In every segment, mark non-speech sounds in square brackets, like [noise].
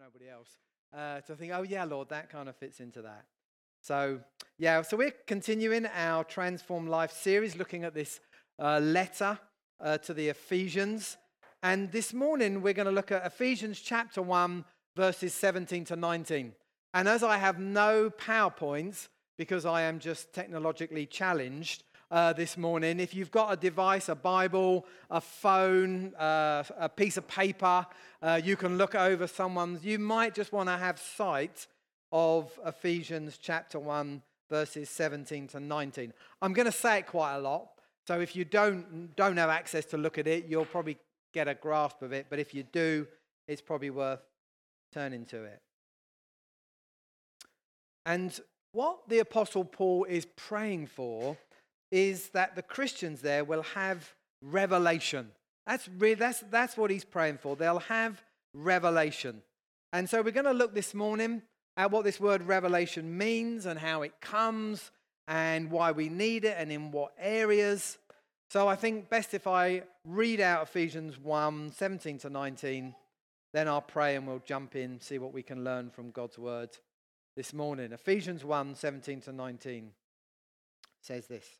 nobody else, uh, to think, oh, yeah, Lord, that kind of fits into that. So, yeah, so we're continuing our Transform Life series, looking at this uh, letter uh, to the Ephesians. And this morning, we're going to look at Ephesians chapter 1, verses 17 to 19. And as I have no PowerPoints, because I am just technologically challenged, uh, this morning. If you've got a device, a Bible, a phone, uh, a piece of paper, uh, you can look over someone's. You might just want to have sight of Ephesians chapter 1, verses 17 to 19. I'm going to say it quite a lot. So if you don't, don't have access to look at it, you'll probably get a grasp of it. But if you do, it's probably worth turning to it. And what the Apostle Paul is praying for is that the Christians there will have revelation. That's, that's, that's what he's praying for. They'll have revelation. And so we're going to look this morning at what this word revelation means and how it comes and why we need it and in what areas. So I think best if I read out Ephesians 1 17 to 19, then I'll pray and we'll jump in, see what we can learn from God's word this morning. Ephesians 1 17 to 19 says this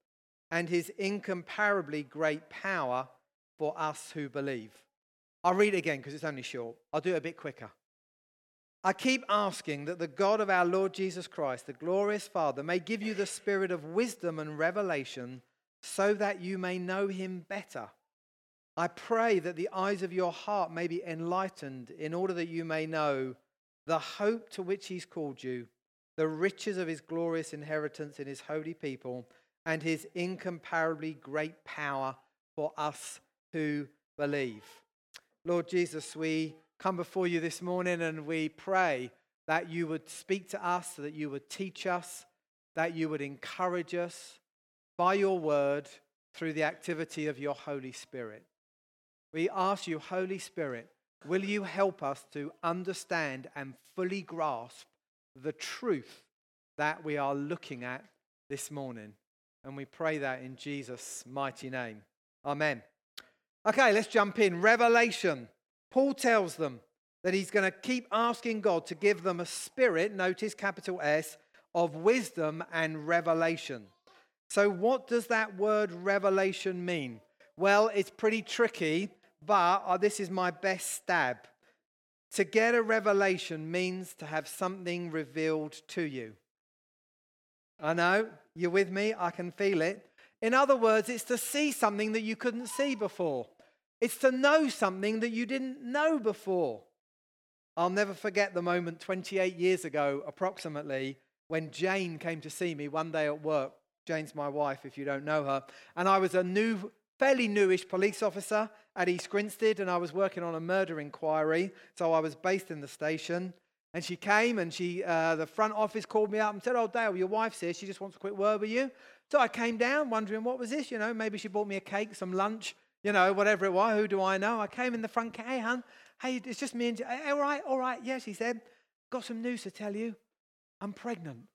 and his incomparably great power for us who believe. I'll read it again because it's only short. I'll do it a bit quicker. I keep asking that the God of our Lord Jesus Christ, the glorious Father, may give you the spirit of wisdom and revelation so that you may know him better. I pray that the eyes of your heart may be enlightened in order that you may know the hope to which he's called you, the riches of his glorious inheritance in his holy people and his incomparably great power for us who believe. Lord Jesus, we come before you this morning and we pray that you would speak to us, that you would teach us, that you would encourage us by your word through the activity of your Holy Spirit. We ask you, Holy Spirit, will you help us to understand and fully grasp the truth that we are looking at this morning? And we pray that in Jesus' mighty name. Amen. Okay, let's jump in. Revelation. Paul tells them that he's going to keep asking God to give them a spirit, notice capital S, of wisdom and revelation. So, what does that word revelation mean? Well, it's pretty tricky, but uh, this is my best stab. To get a revelation means to have something revealed to you. I know, you're with me, I can feel it. In other words, it's to see something that you couldn't see before. It's to know something that you didn't know before. I'll never forget the moment 28 years ago, approximately, when Jane came to see me one day at work. Jane's my wife, if you don't know her. And I was a new, fairly newish police officer at East Grinstead, and I was working on a murder inquiry. So I was based in the station. And she came and she, uh, the front office called me up and said, Oh, Dale, your wife's here. She just wants a quick word with you. So I came down wondering what was this, you know, maybe she bought me a cake, some lunch, you know, whatever it was. Who do I know? I came in the front, hey, hon, hey, it's just me and you. All right, all right. Yes, she said, got some news to tell you. I'm pregnant.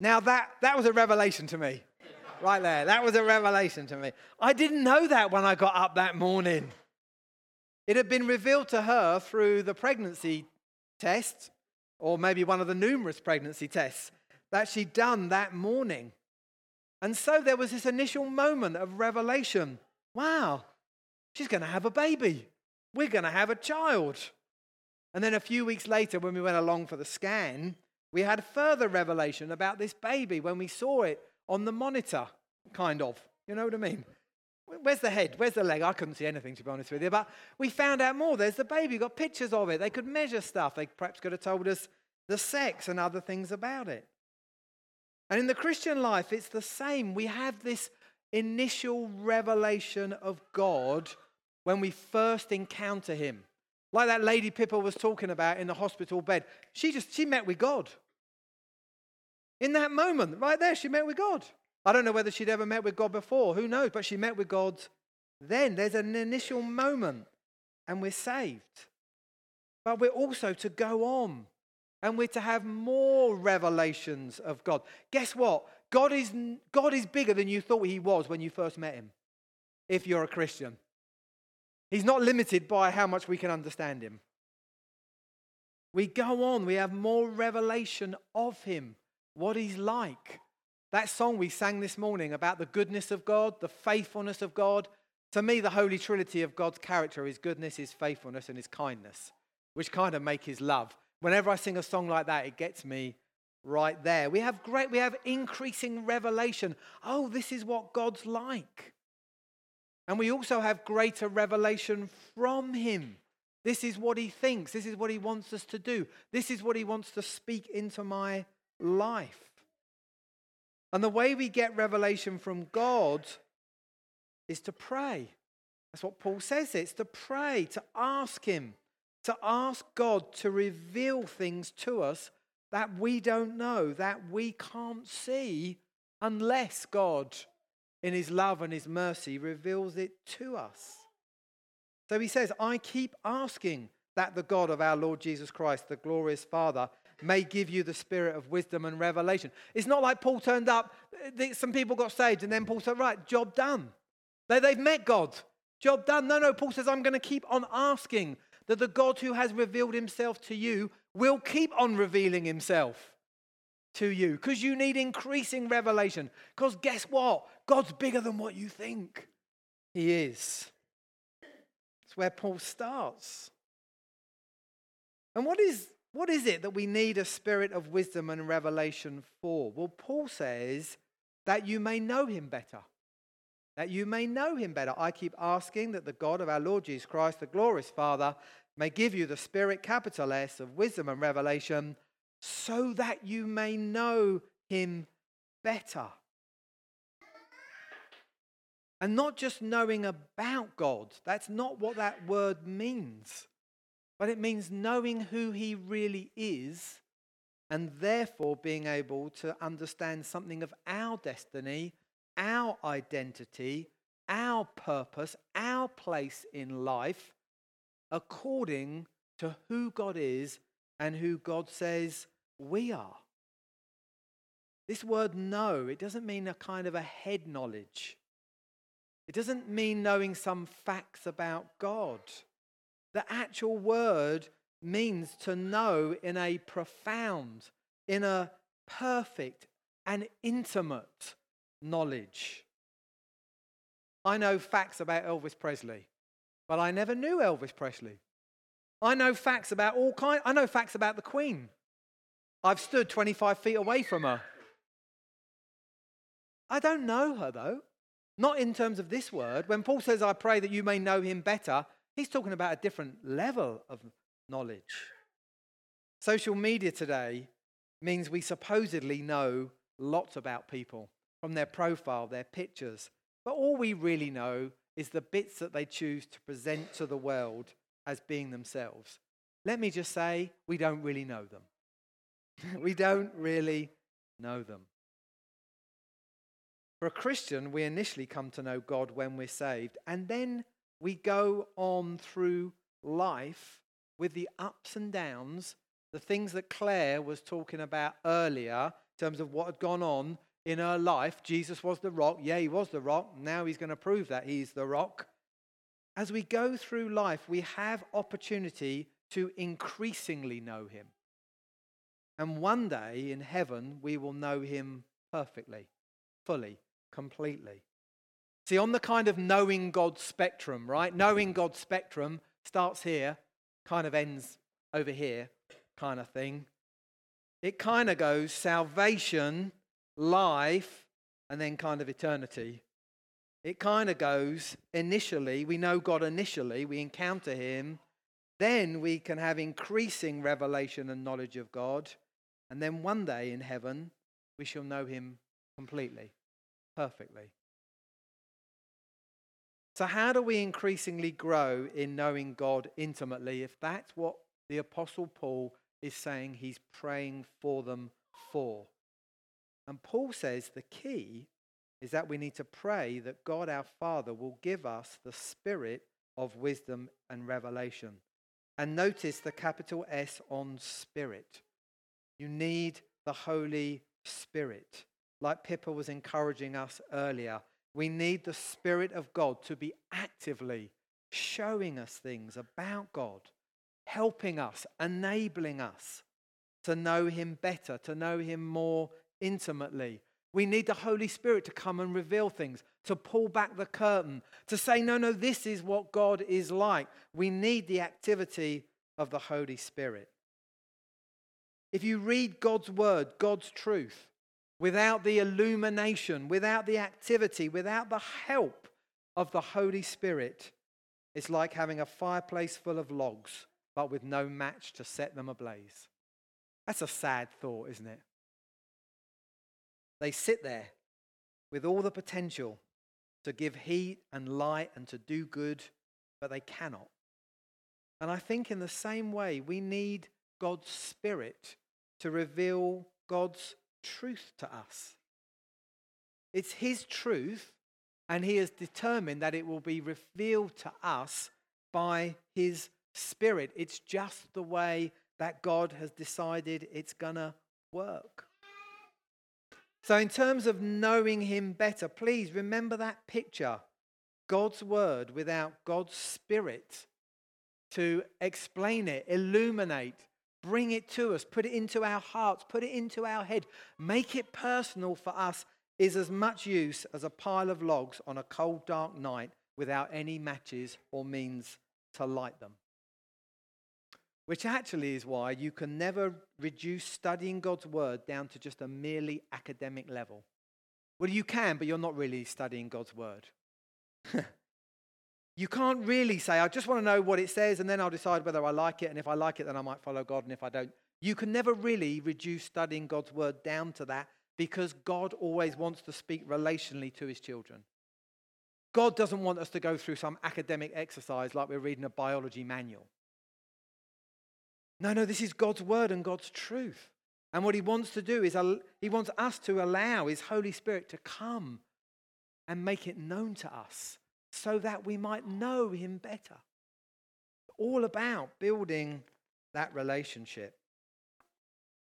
Now that, that was a revelation to me. Right there. That was a revelation to me. I didn't know that when I got up that morning. It had been revealed to her through the pregnancy test, or maybe one of the numerous pregnancy tests that she'd done that morning. And so there was this initial moment of revelation wow, she's going to have a baby. We're going to have a child. And then a few weeks later, when we went along for the scan, we had further revelation about this baby when we saw it on the monitor, kind of. You know what I mean? Where's the head? Where's the leg? I couldn't see anything, to be honest with you. But we found out more. There's the baby, got pictures of it. They could measure stuff. They perhaps could have told us the sex and other things about it. And in the Christian life, it's the same. We have this initial revelation of God when we first encounter Him. Like that lady Pippa was talking about in the hospital bed. She just, she met with God. In that moment, right there, she met with God. I don't know whether she'd ever met with God before. Who knows? But she met with God then. There's an initial moment, and we're saved. But we're also to go on, and we're to have more revelations of God. Guess what? God is, God is bigger than you thought he was when you first met him, if you're a Christian. He's not limited by how much we can understand him. We go on, we have more revelation of him, what he's like. That song we sang this morning about the goodness of God, the faithfulness of God. To me, the Holy Trinity of God's character is goodness, his faithfulness, and his kindness, which kind of make his love. Whenever I sing a song like that, it gets me right there. We have great, we have increasing revelation. Oh, this is what God's like. And we also have greater revelation from him. This is what he thinks. This is what he wants us to do. This is what he wants to speak into my life. And the way we get revelation from God is to pray. That's what Paul says. It's to pray, to ask Him, to ask God to reveal things to us that we don't know, that we can't see unless God, in His love and His mercy, reveals it to us. So he says, I keep asking that the God of our Lord Jesus Christ, the glorious Father, may give you the spirit of wisdom and revelation. It's not like Paul turned up, some people got saved, and then Paul said, Right, job done. They, they've met God. Job done. No, no, Paul says, I'm going to keep on asking that the God who has revealed himself to you will keep on revealing himself to you because you need increasing revelation. Because guess what? God's bigger than what you think he is. That's where Paul starts. And what is what is it that we need a spirit of wisdom and revelation for? Well, Paul says that you may know him better. That you may know him better. I keep asking that the God of our Lord Jesus Christ, the glorious Father, may give you the spirit, capital S, of wisdom and revelation, so that you may know him better. And not just knowing about God, that's not what that word means but it means knowing who he really is and therefore being able to understand something of our destiny, our identity, our purpose, our place in life according to who God is and who God says we are. This word know, it doesn't mean a kind of a head knowledge. It doesn't mean knowing some facts about God. The actual word means to know in a profound, in a perfect and intimate knowledge. I know facts about Elvis Presley, but I never knew Elvis Presley. I know facts about all kind. I know facts about the Queen. I've stood 25 feet away from her. I don't know her though. Not in terms of this word. When Paul says, I pray that you may know him better, He's talking about a different level of knowledge. Social media today means we supposedly know lots about people from their profile, their pictures, but all we really know is the bits that they choose to present to the world as being themselves. Let me just say, we don't really know them. [laughs] we don't really know them. For a Christian, we initially come to know God when we're saved, and then we go on through life with the ups and downs, the things that Claire was talking about earlier in terms of what had gone on in her life. Jesus was the rock. Yeah, he was the rock. Now he's going to prove that he's the rock. As we go through life, we have opportunity to increasingly know him. And one day in heaven, we will know him perfectly, fully, completely. See, on the kind of knowing God spectrum, right? Knowing God spectrum starts here, kind of ends over here, kind of thing. It kind of goes salvation, life, and then kind of eternity. It kind of goes initially, we know God initially, we encounter Him. Then we can have increasing revelation and knowledge of God. And then one day in heaven, we shall know Him completely, perfectly. So, how do we increasingly grow in knowing God intimately if that's what the Apostle Paul is saying he's praying for them for? And Paul says the key is that we need to pray that God our Father will give us the spirit of wisdom and revelation. And notice the capital S on spirit. You need the Holy Spirit. Like Pippa was encouraging us earlier, we need the Spirit of God to be actively showing us things about God, helping us, enabling us to know Him better, to know Him more intimately. We need the Holy Spirit to come and reveal things, to pull back the curtain, to say, no, no, this is what God is like. We need the activity of the Holy Spirit. If you read God's word, God's truth, without the illumination, without the activity, without the help of the Holy Spirit, it's like having a fireplace full of logs, but with no match to set them ablaze. That's a sad thought, isn't it? They sit there with all the potential to give heat and light and to do good, but they cannot. And I think in the same way, we need God's Spirit to reveal God's truth to us. It's His truth, and He has determined that it will be revealed to us by His Spirit. It's just the way that God has decided it's going to work. So, in terms of knowing Him better, please remember that picture God's Word without God's Spirit to explain it, illuminate, Bring it to us, put it into our hearts, put it into our head, make it personal for us is as much use as a pile of logs on a cold, dark night without any matches or means to light them. Which actually is why you can never reduce studying God's word down to just a merely academic level. Well, you can, but you're not really studying God's word. [laughs] You can't really say, I just want to know what it says and then I'll decide whether I like it. And if I like it, then I might follow God. And if I don't, you can never really reduce studying God's word down to that because God always wants to speak relationally to his children. God doesn't want us to go through some academic exercise like we're reading a biology manual. No, no, this is God's word and God's truth. And what he wants to do is he wants us to allow his Holy Spirit to come and make it known to us so that we might know him better. All about building that relationship.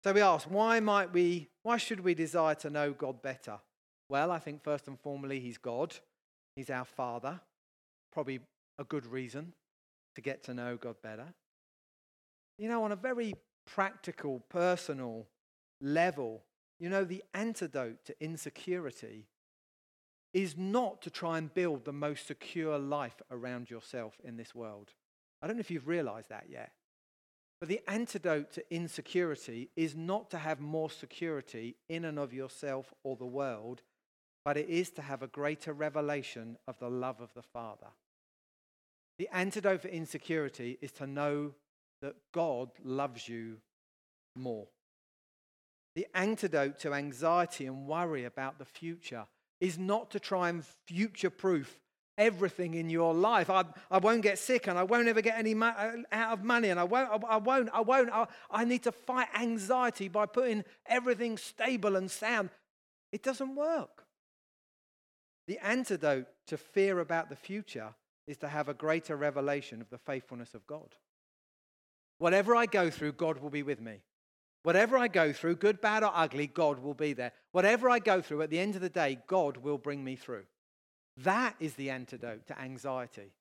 So we ask, why might we, why should we desire to know God better? Well, I think first and foremost, he's God. He's our Father. Probably a good reason to get to know God better. You know, on a very practical, personal level, you know, the antidote to insecurity is not to try and build the most secure life around yourself in this world. I don't know if you've realized that yet. But the antidote to insecurity is not to have more security in and of yourself or the world, but it is to have a greater revelation of the love of the Father. The antidote for insecurity is to know that God loves you more. The antidote to anxiety and worry about the future is not to try and future proof everything in your life. I, I won't get sick and I won't ever get any mo- uh, out of money and I won't, I, I won't, I won't. I, I need to fight anxiety by putting everything stable and sound. It doesn't work. The antidote to fear about the future is to have a greater revelation of the faithfulness of God. Whatever I go through, God will be with me. Whatever I go through, good, bad, or ugly, God will be there. Whatever I go through, at the end of the day, God will bring me through. That is the antidote to anxiety.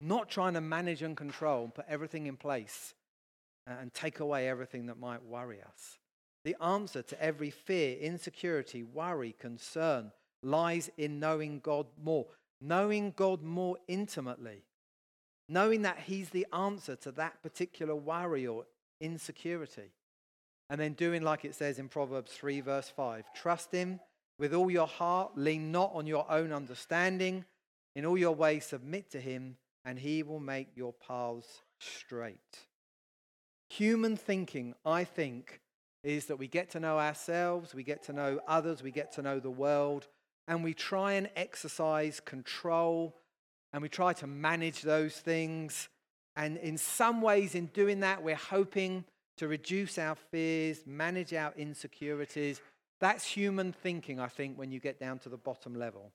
Not trying to manage and control and put everything in place uh, and take away everything that might worry us. The answer to every fear, insecurity, worry, concern lies in knowing God more, knowing God more intimately, knowing that He's the answer to that particular worry or insecurity. And then doing like it says in Proverbs 3, verse 5 trust him with all your heart, lean not on your own understanding. In all your ways, submit to him, and he will make your paths straight. Human thinking, I think, is that we get to know ourselves, we get to know others, we get to know the world, and we try and exercise control and we try to manage those things. And in some ways, in doing that, we're hoping to reduce our fears, manage our insecurities. That's human thinking, I think, when you get down to the bottom level.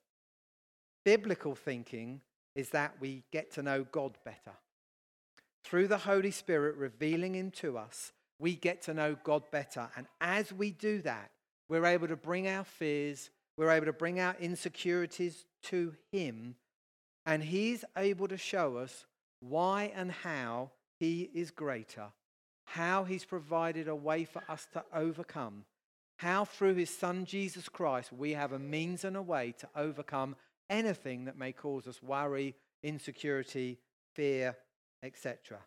Biblical thinking is that we get to know God better. Through the Holy Spirit revealing Him to us, we get to know God better. And as we do that, we're able to bring our fears, we're able to bring our insecurities to Him, and He's able to show us why and how He is greater, how He's provided a way for us to overcome, how through His Son Jesus Christ we have a means and a way to overcome anything that may cause us worry, insecurity, fear, etc.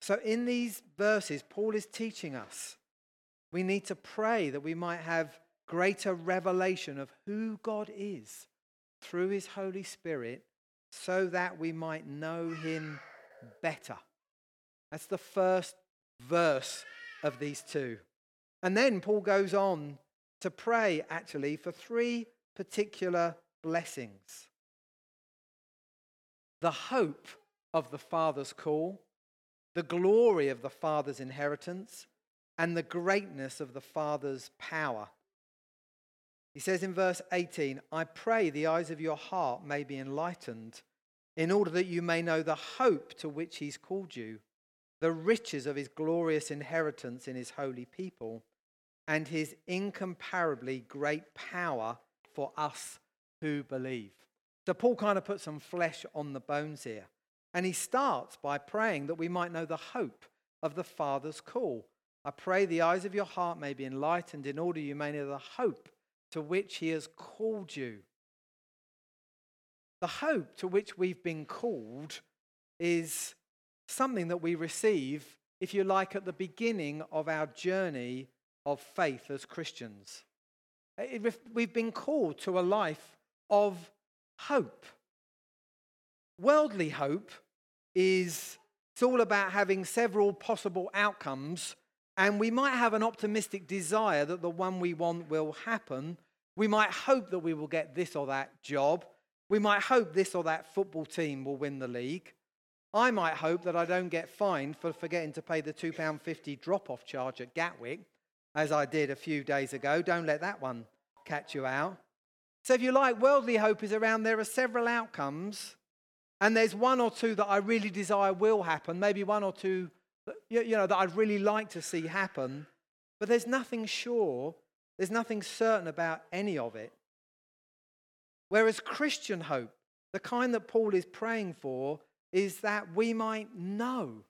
So, in these verses, Paul is teaching us we need to pray that we might have greater revelation of who God is through his Holy Spirit so that we might know him better. That's the first verse of these two. And then Paul goes on to pray actually for three particular blessings the hope of the Father's call, the glory of the Father's inheritance, and the greatness of the Father's power. He says in verse 18, I pray the eyes of your heart may be enlightened, in order that you may know the hope to which he's called you, the riches of his glorious inheritance in his holy people, and his incomparably great power for us who believe. So Paul kind of puts some flesh on the bones here. And he starts by praying that we might know the hope of the Father's call. I pray the eyes of your heart may be enlightened in order you may know the hope to which he has called you. The hope to which we've been called is something that we receive, if you like, at the beginning of our journey of faith as Christians. We've been called to a life of hope. Worldly hope is it's all about having several possible outcomes, and we might have an optimistic desire that the one we want will happen. We might hope that we will get this or that job. We might hope this or that football team will win the league. I might hope that I don't get fined for forgetting to pay the £2.50 drop off charge at Gatwick, as I did a few days ago. Don't let that one catch you out. So, if you like, worldly hope is around there are several outcomes and there's one or two that I really desire will happen, maybe one or two you know, that I'd really like to see happen, but there's nothing sure, there's nothing certain about any of it. Whereas Christian hope, the kind that Paul is praying for, is that we might know.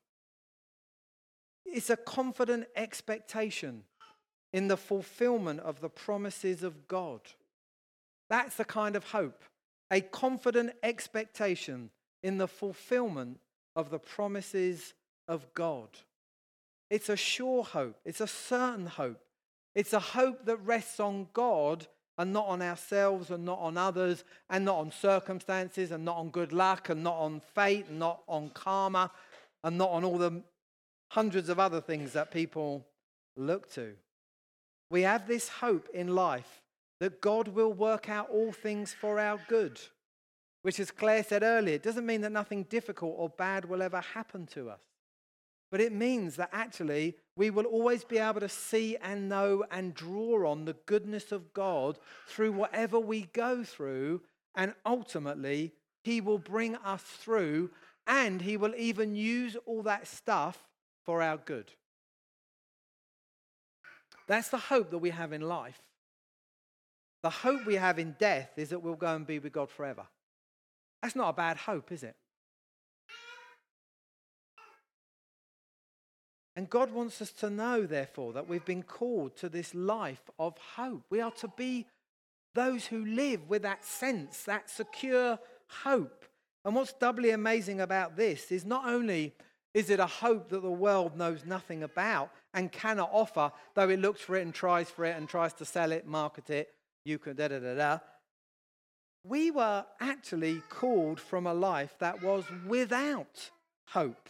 It's a confident expectation in the fulfillment of the promises of God. That's the kind of hope, a confident expectation in the fulfillment of the promises of God. It's a sure hope, it's a certain hope. It's a hope that rests on God and not on ourselves and not on others and not on circumstances and not on good luck and not on fate and not on karma and not on all the hundreds of other things that people look to. We have this hope in life that God will work out all things for our good which, as Claire said earlier, it doesn't mean that nothing difficult or bad will ever happen to us. But it means that actually we will always be able to see and know and draw on the goodness of God through whatever we go through. And ultimately, He will bring us through and He will even use all that stuff for our good. That's the hope that we have in life. The hope we have in death is that we'll go and be with God forever. That's not a bad hope, is it? And God wants us to know, therefore, that we've been called to this life of hope. We are to be those who live with that sense, that secure hope. And what's doubly amazing about this is not only is it a hope that the world knows nothing about and cannot offer, though it looks for it and tries for it and tries to sell it, market it, you can da da da da we were actually called from a life that was without hope.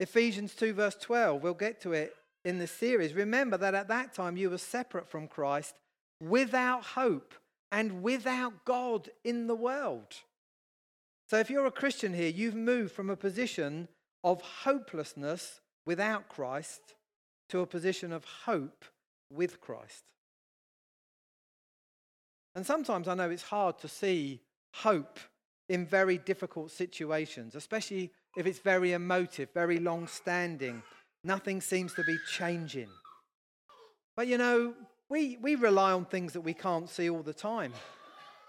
Ephesians 2, verse 12, we'll get to it in the series. Remember that at that time you were separate from Christ, without hope, and without God in the world. So if you're a Christian here, you've moved from a position of hopelessness without Christ to a position of hope with Christ. And sometimes I know it's hard to see hope in very difficult situations, especially if it's very emotive, very long standing. Nothing seems to be changing. But you know, we, we rely on things that we can't see all the time.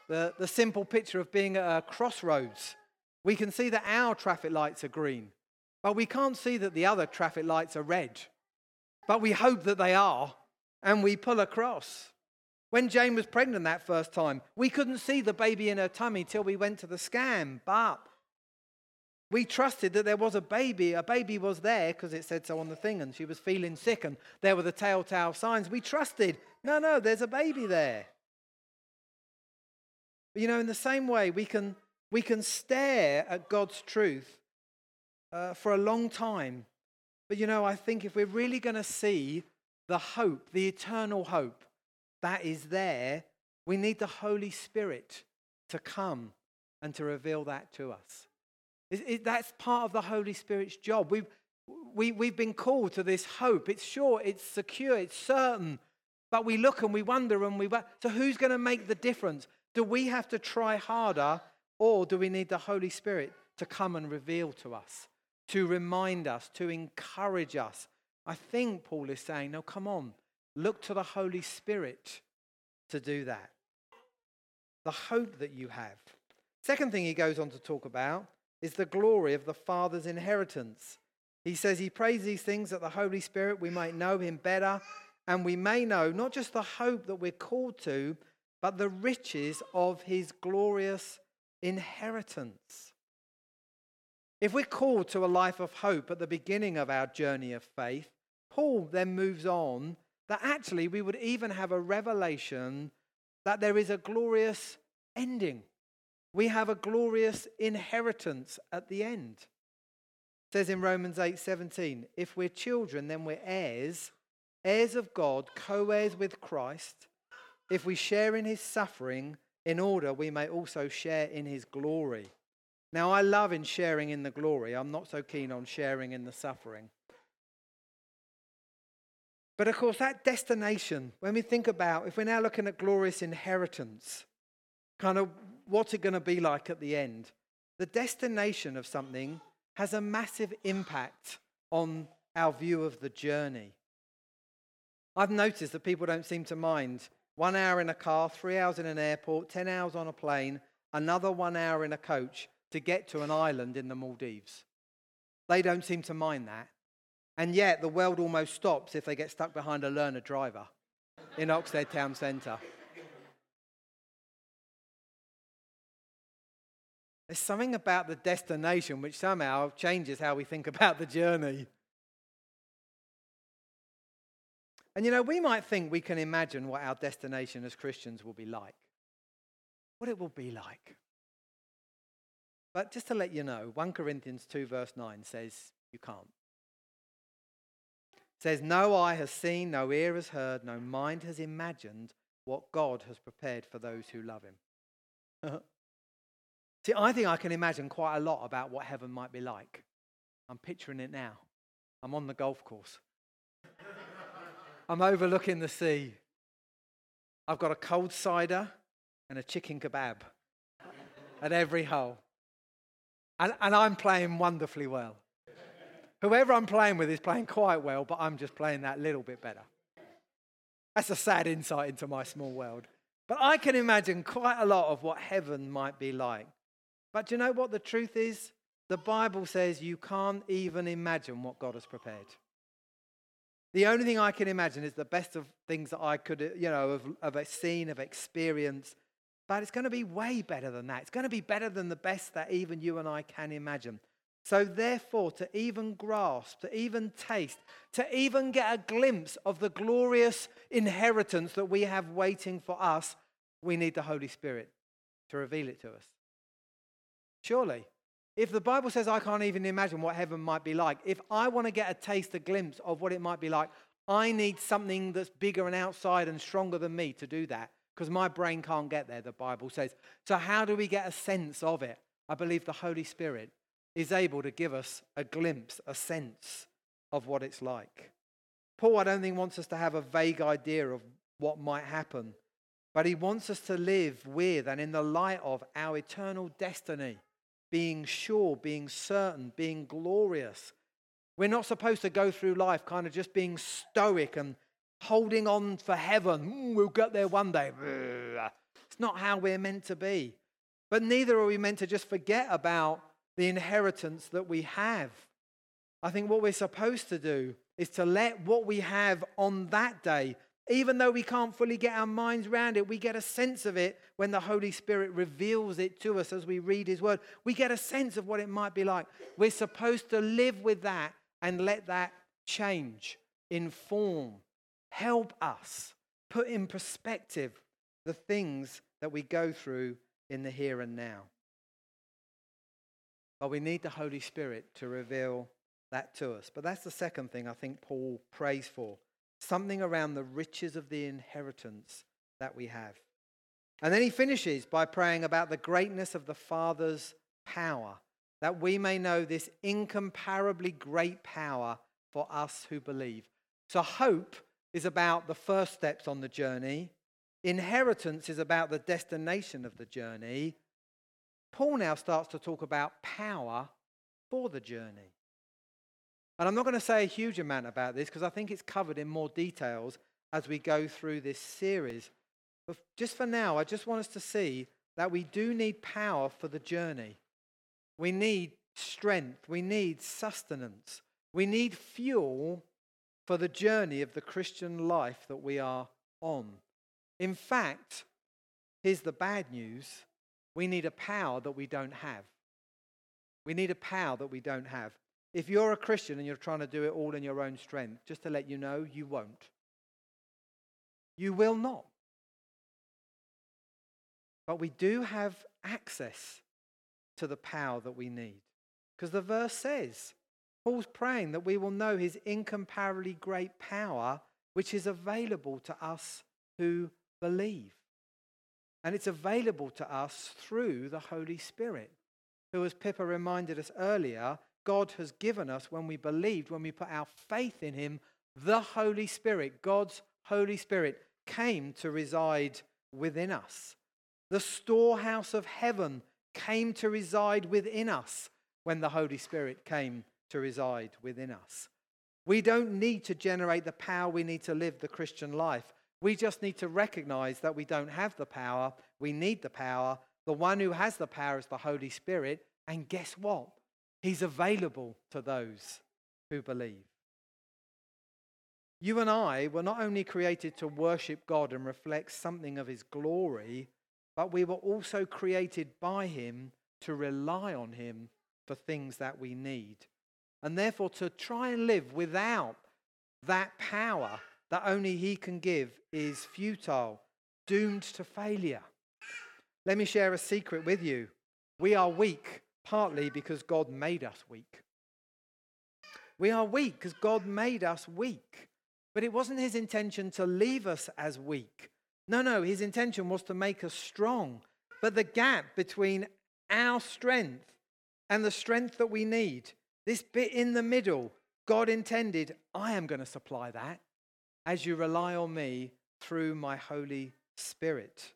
The, the simple picture of being at a crossroads. We can see that our traffic lights are green, but we can't see that the other traffic lights are red. But we hope that they are, and we pull across. When Jane was pregnant that first time, we couldn't see the baby in her tummy till we went to the scan, but we trusted that there was a baby. A baby was there because it said so on the thing, and she was feeling sick, and there were the telltale signs. We trusted, no, no, there's a baby there. But you know, in the same way, we can, we can stare at God's truth uh, for a long time. But you know, I think if we're really going to see the hope, the eternal hope, that is there, we need the Holy Spirit to come and to reveal that to us. It, it, that's part of the Holy Spirit's job. We've, we, we've been called to this hope. It's sure, it's secure, it's certain. But we look and we wonder and we. So, who's going to make the difference? Do we have to try harder or do we need the Holy Spirit to come and reveal to us, to remind us, to encourage us? I think Paul is saying, no, come on, Look to the Holy Spirit to do that. The hope that you have. Second thing he goes on to talk about is the glory of the Father's inheritance. He says he prays these things that the Holy Spirit we might know him better and we may know not just the hope that we're called to, but the riches of his glorious inheritance. If we're called to a life of hope at the beginning of our journey of faith, Paul then moves on that actually we would even have a revelation that there is a glorious ending. We have a glorious inheritance at the end. It says in Romans 8:17, if we're children, then we're heirs, heirs of God, co-heirs with Christ, if we share in his suffering, in order we may also share in his glory. Now, I love in sharing in the glory. I'm not so keen on sharing in the suffering. But of course, that destination, when we think about, if we're now looking at glorious inheritance, kind of what's it going to be like at the end? The destination of something has a massive impact on our view of the journey. I've noticed that people don't seem to mind one hour in a car, three hours in an airport, 10 hours on a plane, another one hour in a coach to get to an island in the Maldives. They don't seem to mind that. And yet, the world almost stops if they get stuck behind a learner driver in Oxted Town Centre. There's something about the destination which somehow changes how we think [laughs] about the journey. And you know, we might think we can imagine what our destination as Christians will be like, what it will be like. But just to let you know, 1 Corinthians 2, verse 9 says you can't It says, No eye has seen, no ear has heard, no mind has imagined what God has prepared for those who love him. [laughs] See, I think I can imagine quite a lot about what heaven might be like. I'm picturing it now. I'm on the golf course. I'm overlooking the sea. I've got a cold cider and a chicken kebab at every hole. And, and I'm playing wonderfully well. Whoever I'm playing with is playing quite well, but I'm just playing that little bit better. That's a sad insight into my small world. But I can imagine quite a lot of what heaven might be like. But do you know what the truth is? The Bible says you can't even imagine what God has prepared. The only thing I can imagine is the best of things that I could, you know, have, have seen, have experienced. But it's going to be way better than that. It's going to be better than the best that even you and I can imagine. So, therefore, to even grasp, to even taste, to even get a glimpse of the glorious inheritance that we have waiting for us, we need the Holy Spirit to reveal it to us. Surely, if the Bible says I can't even imagine what heaven might be like, if I want to get a taste, a glimpse of what it might be like, I need something that's bigger and outside and stronger than me to do that because my brain can't get there, the Bible says. So, how do we get a sense of it? I believe the Holy Spirit is able to give us a glimpse, a sense of what it's like. Paul, I don't think, wants us to have a vague idea of what might happen, but he wants us to live with and in the light of our eternal destiny, being sure, being certain, being glorious. We're not supposed to go through life kind of just being stoic and holding on for heaven. Mm, we'll get there one day. It's not how we're meant to be. But neither are we meant to just forget about the inheritance that we have. I think what we're supposed to do is to let what we have on that day, even though we can't fully get our minds around it, we get a sense of it when the Holy Spirit reveals it to us as we read His Word. We get a sense of what it might be like. We're supposed to live with that and let that change, inform, help us put in perspective the things that we go through in the here and now. But we need the Holy Spirit to reveal that to us. But that's the second thing I think Paul prays for something around the riches of the inheritance that we have. And then he finishes by praying about the greatness of the Father's power, that we may know this incomparably great power for us who believe. So, hope is about the first steps on the journey, inheritance is about the destination of the journey. Paul now starts to talk about power for the journey. And I'm not going to say a huge amount about this because I think it's covered in more details as we go through this series. But just for now, I just want us to see that we do need power for the journey. We need strength. We need sustenance. We need fuel for the journey of the Christian life that we are on. In fact, here's the bad news we need a power that we don't have. We need a power that we don't have. If you're a Christian and you're trying to do it all in your own strength, just to let you know, you won't. You will not. But we do have access to the power that we need. Because the verse says, Paul's praying that we will know his incomparably great power, which is available to us who believe. And it's available to us through the Holy Spirit, who, as Pippa reminded us earlier, God has given us when we believed, when we put our faith in Him, the Holy Spirit, God's Holy Spirit, came to reside within us. The storehouse of heaven came to reside within us when the Holy Spirit came to reside within us. We don't need to generate the power we need to live the Christian life. We just need to recognize that we don't have the power. We need the power. The one who has the power is the Holy Spirit. And guess what? He's available to those who believe. You and I were not only created to worship God and reflect something of His glory, but we were also created by Him to rely on Him for things that we need. And therefore, to try and live without that power that only He can give is futile, doomed to failure. Let me share a secret with you. We are weak partly because God made us weak. We are weak because God made us weak. But it wasn't his intention to leave us as weak. No, no, his intention was to make us strong. But the gap between our strength and the strength that we need, this bit in the middle, God intended, I am going to supply that as you rely on me through my Holy Spirit.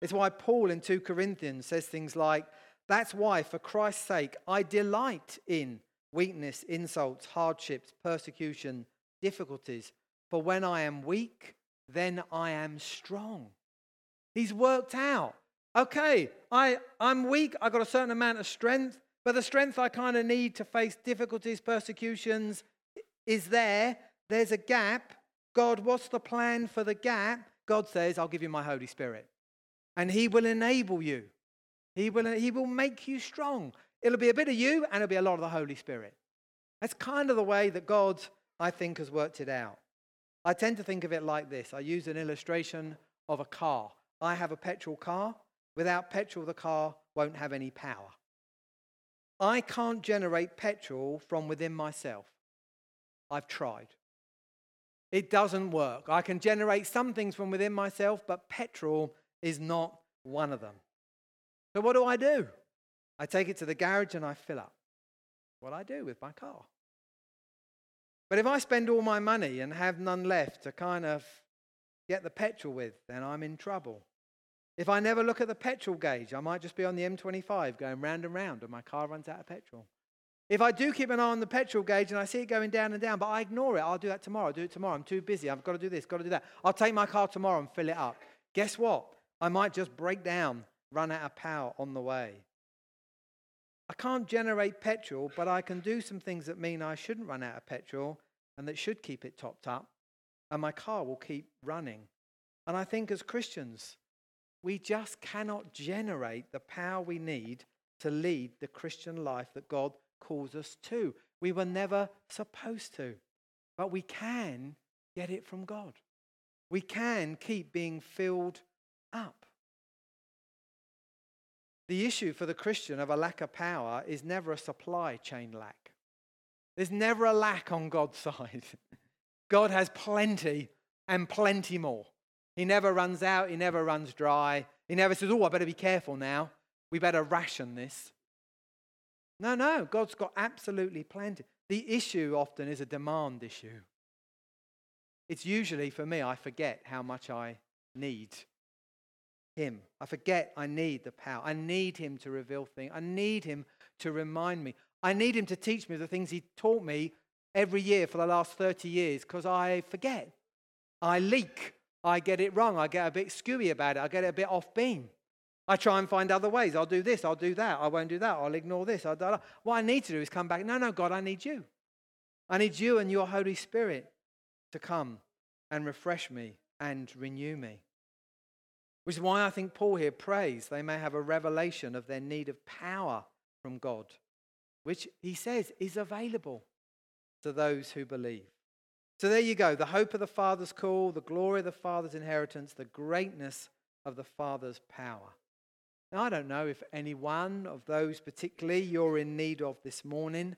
It's why Paul in 2 Corinthians says things like, that's why, for Christ's sake, I delight in weakness, insults, hardships, persecution, difficulties. For when I am weak, then I am strong. He's worked out. Okay, I, I'm weak. I've got a certain amount of strength, but the strength I kind of need to face difficulties, persecutions is there. There's a gap. God, what's the plan for the gap? God says, I'll give you my Holy Spirit. And He will enable you. He will, he will make you strong. It'll be a bit of you and it'll be a lot of the Holy Spirit. That's kind of the way that God, I think, has worked it out. I tend to think of it like this I use an illustration of a car. I have a petrol car. Without petrol, the car won't have any power. I can't generate petrol from within myself. I've tried. It doesn't work. I can generate some things from within myself, but petrol is not one of them. So, what do I do? I take it to the garage and I fill up. What I do with my car. But if I spend all my money and have none left to kind of get the petrol with, then I'm in trouble. If I never look at the petrol gauge, I might just be on the M25 going round and round and my car runs out of petrol. If I do keep an eye on the petrol gauge and I see it going down and down, but I ignore it, I'll do that tomorrow. I'll do it tomorrow. I'm too busy. I've got to do this, got to do that. I'll take my car tomorrow and fill it up. Guess what? I might just break down, run out of power on the way. I can't generate petrol, but I can do some things that mean I shouldn't run out of petrol and that should keep it topped up, and my car will keep running. And I think as Christians, we just cannot generate the power we need to lead the Christian life that God calls us to. We were never supposed to, but we can get it from God. We can keep being filled up. The issue for the Christian of a lack of power is never a supply chain lack. There's never a lack on God's [laughs] side. God has plenty and plenty more. He never runs out, he never runs dry. He never says, Oh, I better be careful now. We better ration this. No, no, God's got absolutely plenty. The issue often is a demand issue. It's usually for me, I forget how much I need Him. I forget I need the power. I need Him to reveal things. I need Him to remind me. I need Him to teach me the things He taught me every year for the last 30 years because I forget. I leak. I get it wrong. I get a bit skewy about it. I get a bit off beam. I try and find other ways. I'll do this, I'll do that, I won't do that, I'll ignore this. I'll that. What I need to do is come back. No, no, God, I need you. I need you and your Holy Spirit to come and refresh me and renew me. Which is why I think Paul here prays they may have a revelation of their need of power from God, which he says is available to those who believe. So there you go the hope of the Father's call, the glory of the Father's inheritance, the greatness of the Father's power. Now, I don't know if any one of those particularly you're in need of this morning.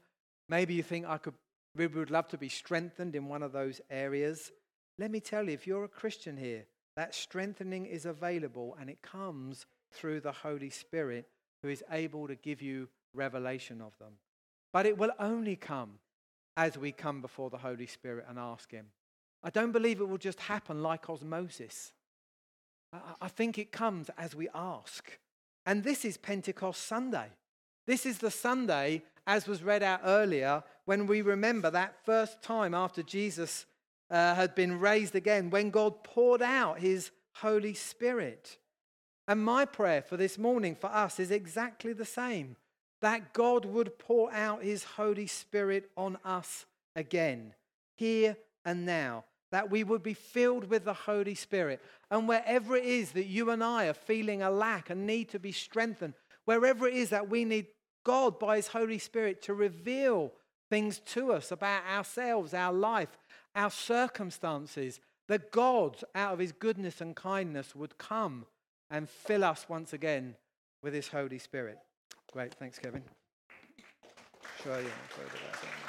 Maybe you think I could, we would love to be strengthened in one of those areas. Let me tell you, if you're a Christian here, that strengthening is available and it comes through the Holy Spirit who is able to give you revelation of them. But it will only come as we come before the Holy Spirit and ask Him. I don't believe it will just happen like osmosis. I think it comes as we ask. And this is Pentecost Sunday. This is the Sunday, as was read out earlier, when we remember that first time after Jesus uh, had been raised again, when God poured out his Holy Spirit. And my prayer for this morning for us is exactly the same that God would pour out his Holy Spirit on us again, here and now that we would be filled with the Holy Spirit. And wherever it is that you and I are feeling a lack and need to be strengthened, wherever it is that we need God by His Holy Spirit to reveal things to us about ourselves, our life, our circumstances, that God, out of His goodness and kindness, would come and fill us once again with His Holy Spirit. Great. Thanks, Kevin. Show you.